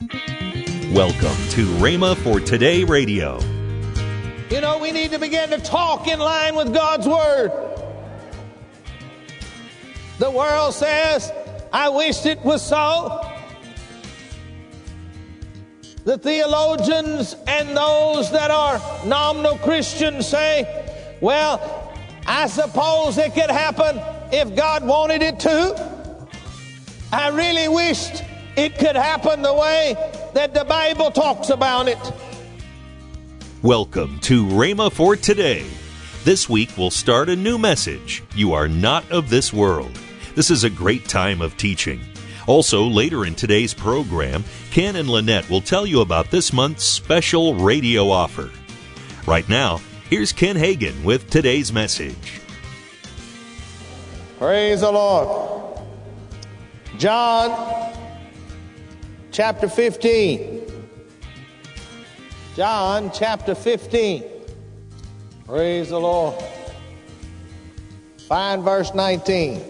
Welcome to Rhema for Today Radio. You know, we need to begin to talk in line with God's Word. The world says, I wished it was so. The theologians and those that are nominal Christians say, well, I suppose it could happen if God wanted it to. I really wished it could happen the way that the Bible talks about it. Welcome to Rhema for Today. This week we'll start a new message You are not of this world. This is a great time of teaching. Also, later in today's program, Ken and Lynette will tell you about this month's special radio offer. Right now, here's Ken Hagin with today's message. Praise the Lord. John chapter 15. John chapter 15. Praise the Lord. Find verse 19.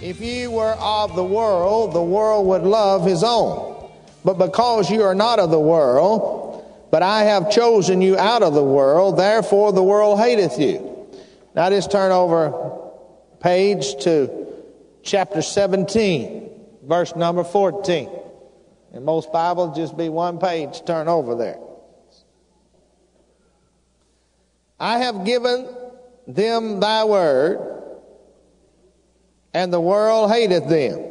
If ye were of the world, the world would love his own. But because you are not of the world, but I have chosen you out of the world, therefore the world hateth you. Now just turn over page to chapter 17, verse number 14. In most Bibles, just be one page, turn over there. I have given them thy word, and the world hateth them,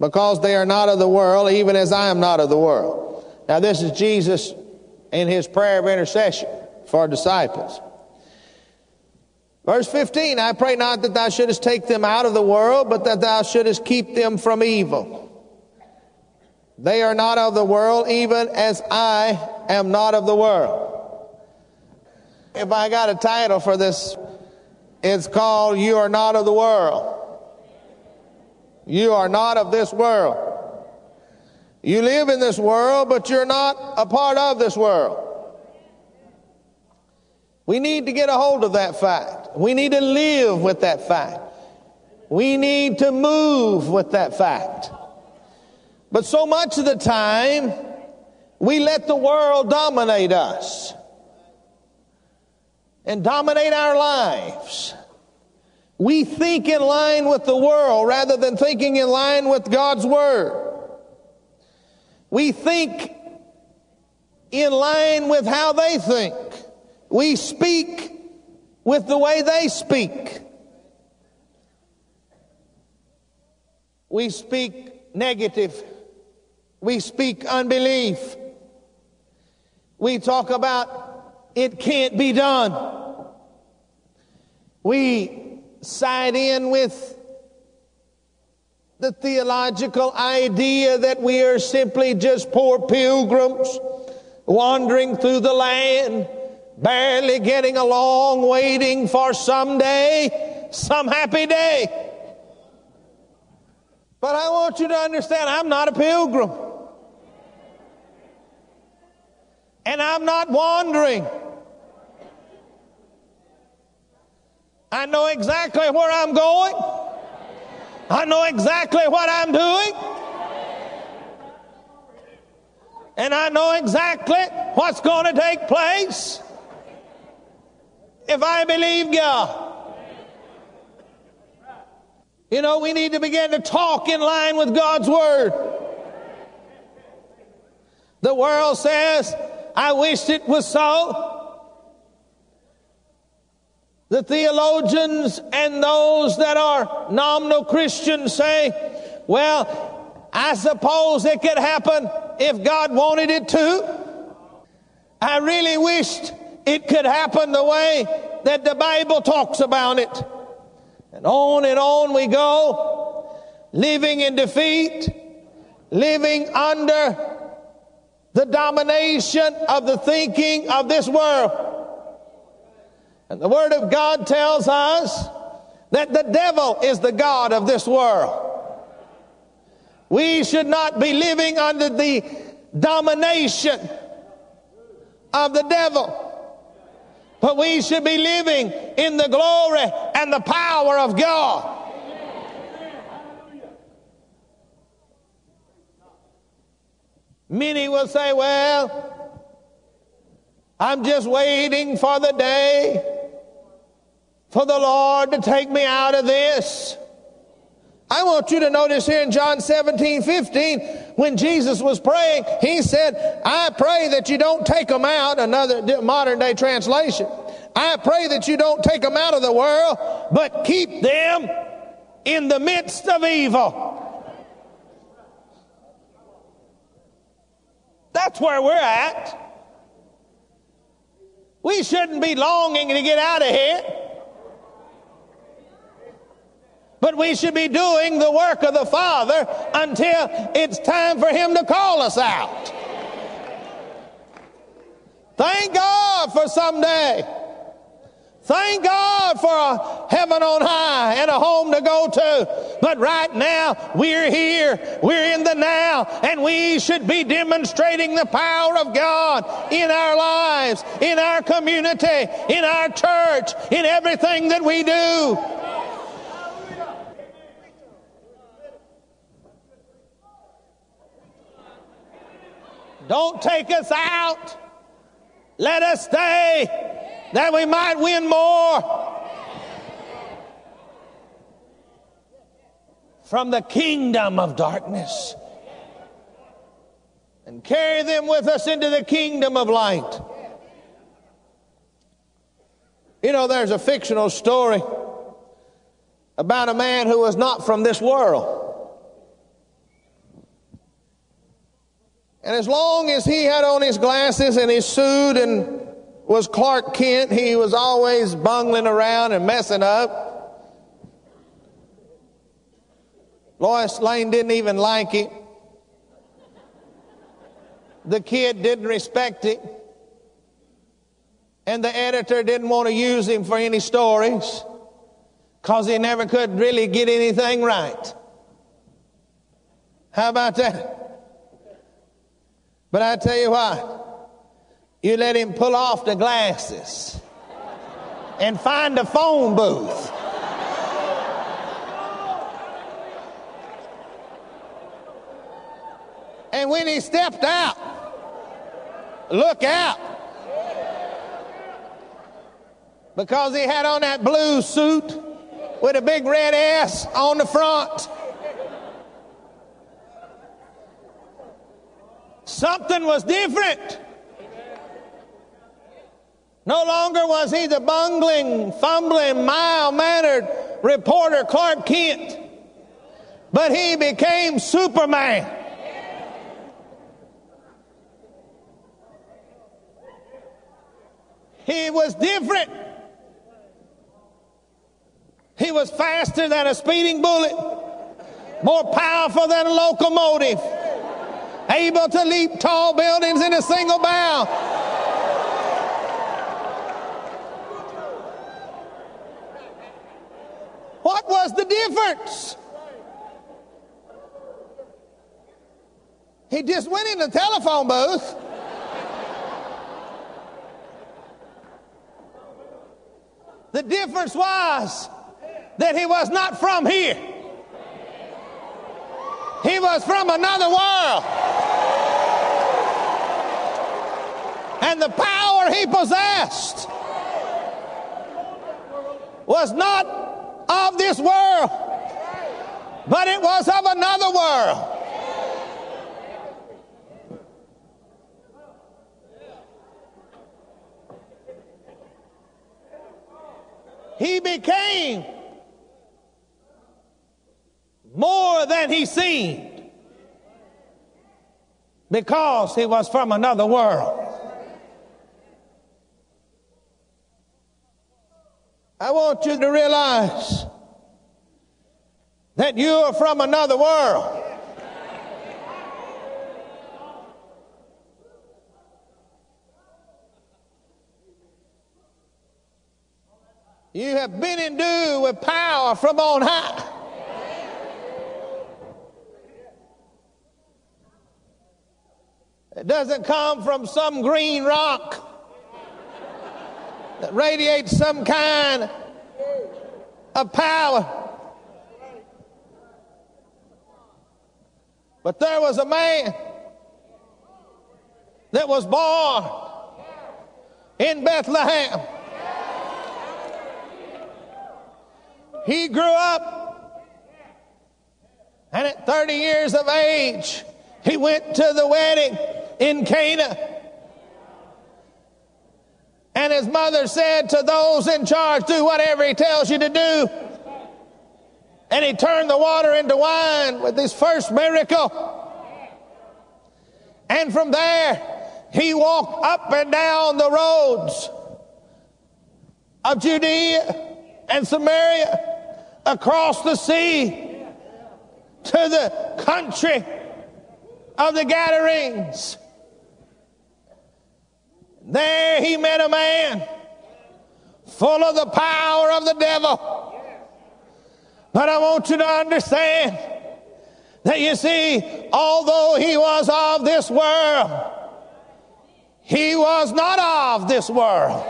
because they are not of the world, even as I am not of the world. Now, this is Jesus in his prayer of intercession for disciples. Verse 15, I pray not that thou shouldest take them out of the world, but that thou shouldest keep them from evil. They are not of the world, even as I am not of the world. If I got a title for this, it's called You Are Not of the World. You are not of this world. You live in this world, but you're not a part of this world. We need to get a hold of that fact. We need to live with that fact. We need to move with that fact. But so much of the time, we let the world dominate us and dominate our lives. We think in line with the world rather than thinking in line with God's Word. We think in line with how they think. We speak with the way they speak. We speak negative. We speak unbelief. We talk about it can't be done. We side in with the theological idea that we are simply just poor pilgrims wandering through the land, barely getting along, waiting for someday, some happy day. But I want you to understand I'm not a pilgrim. And I'm not wandering. I know exactly where I'm going. I know exactly what I'm doing. And I know exactly what's going to take place if I believe God. You know, we need to begin to talk in line with God's Word. The world says, I wish it was so. The theologians and those that are nominal Christians say, well, I suppose it could happen if God wanted it to. I really wished it could happen the way that the Bible talks about it. And on and on we go, living in defeat, living under the domination of the thinking of this world. And the Word of God tells us that the devil is the God of this world. We should not be living under the domination of the devil. But we should be living in the glory and the power of God. Many will say, Well, I'm just waiting for the day for the Lord to take me out of this. I want you to notice here in John 17, 15, when Jesus was praying, he said, I pray that you don't take them out, another modern day translation. I pray that you don't take them out of the world, but keep them in the midst of evil. That's where we're at. We shouldn't be longing to get out of here. But we should be doing the work of the Father until it's time for Him to call us out. Thank God for someday. Thank God for a heaven on high and a home to go to. But right now, we're here. We're in the now. And we should be demonstrating the power of God in our lives, in our community, in our church, in everything that we do. Don't take us out. Let us stay that we might win more. From the kingdom of darkness and carry them with us into the kingdom of light. You know, there's a fictional story about a man who was not from this world. And as long as he had on his glasses and his suit and was Clark Kent, he was always bungling around and messing up. Lois Lane didn't even like him. The kid didn't respect it. And the editor didn't want to use him for any stories because he never could really get anything right. How about that? But I tell you what, you let him pull off the glasses and find a phone booth. And when he stepped out, look out. Because he had on that blue suit with a big red S on the front. Something was different. No longer was he the bungling, fumbling, mild mannered reporter Clark Kent, but he became Superman. He was different. He was faster than a speeding bullet, more powerful than a locomotive able to leap tall buildings in a single bound. What was the difference? He just went in the telephone booth. The difference was that he was not from here. He was from another world. And the power he possessed was not of this world, but it was of another world. He became more than he seemed because he was from another world. I want you to realize that you are from another world. You have been endued with power from on high. It doesn't come from some green rock that radiates some kind of power. But there was a man that was born in Bethlehem. He grew up, and at 30 years of age, he went to the wedding in Cana. And his mother said to those in charge, Do whatever he tells you to do. And he turned the water into wine with his first miracle. And from there, he walked up and down the roads of Judea and Samaria, across the sea to the country of the Gadarenes. There he met a man full of the power of the devil. But I want you to understand that you see, although he was of this world, he was not of this world.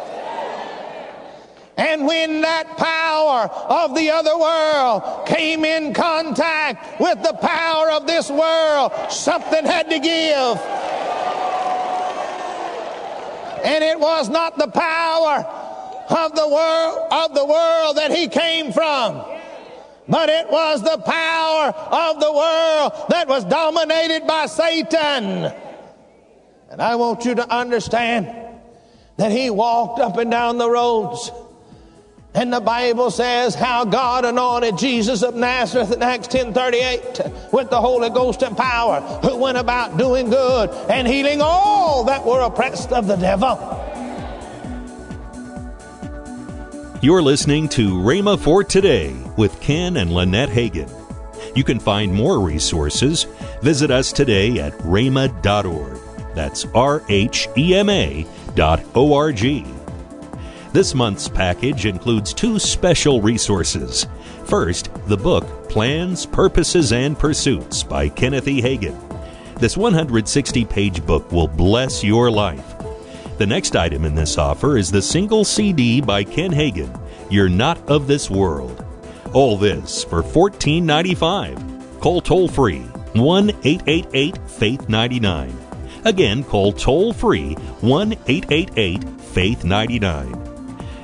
And when that power of the other world came in contact with the power of this world, something had to give. And it was not the power of the world of the world that he came from. But it was the power of the world that was dominated by Satan. And I want you to understand that he walked up and down the roads and the Bible says how God anointed Jesus of Nazareth in Acts 10:38 with the Holy Ghost and power, who went about doing good and healing all that were oppressed of the devil. You're listening to Rhema for Today with Ken and Lynette Hagin. You can find more resources. Visit us today at rhema.org. That's R H E M A dot O R G. This month's package includes two special resources. First, the book Plans, Purposes, and Pursuits by Kenneth E. Hagin. This 160 page book will bless your life. The next item in this offer is the single CD by Ken Hagin, You're Not of This World. All this for $14.95. Call toll free 1 888 Faith 99. Again, call toll free 1 888 Faith 99.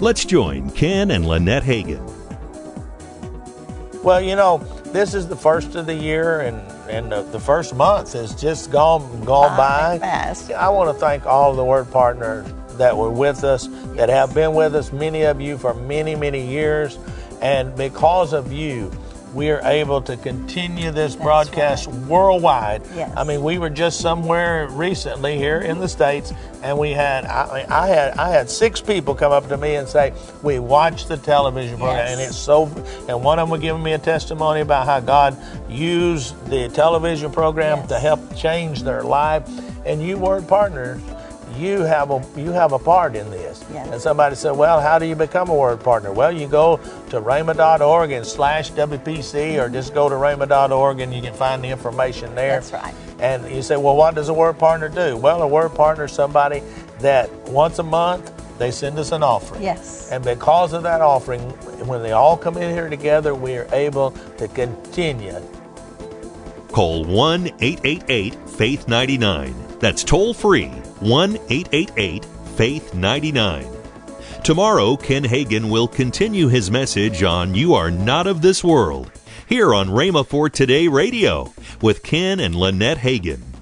let's join Ken and Lynette Hagin. Well, you know, this is the first of the year, and and the, the first month has just gone gone ah, by. Fast. I want to thank all of the word partners that were with us, that have been with us, many of you for many many years, and because of you we are able to continue this That's broadcast right. worldwide. Yes. I mean, we were just somewhere recently here in the states, and we had I, I had I had six people come up to me and say, "We watched the television program, Yes. and it's so." And one of them was giving me a testimony about how God used the television program Yes. to help change their life. And you word partners, you have a you have a part in this. Yes. And somebody said, "Well, how do you become a word partner?" Well, you go to rhema.org and slash WPC, or just go to rhema.org and you can find the information there. That's right. And you say, "Well, what does a word partner do?" Well, a word partner is somebody that once a month they send us an offering. Yes. And because of that offering, when they all come in here together, we are able to continue Call 1 888 Faith 99. That's toll free 1 888 Faith 99. Tomorrow, Ken Hagin will continue his message on You Are Not of This World here on Rhema for Today Radio with Ken and Lynette Hagin.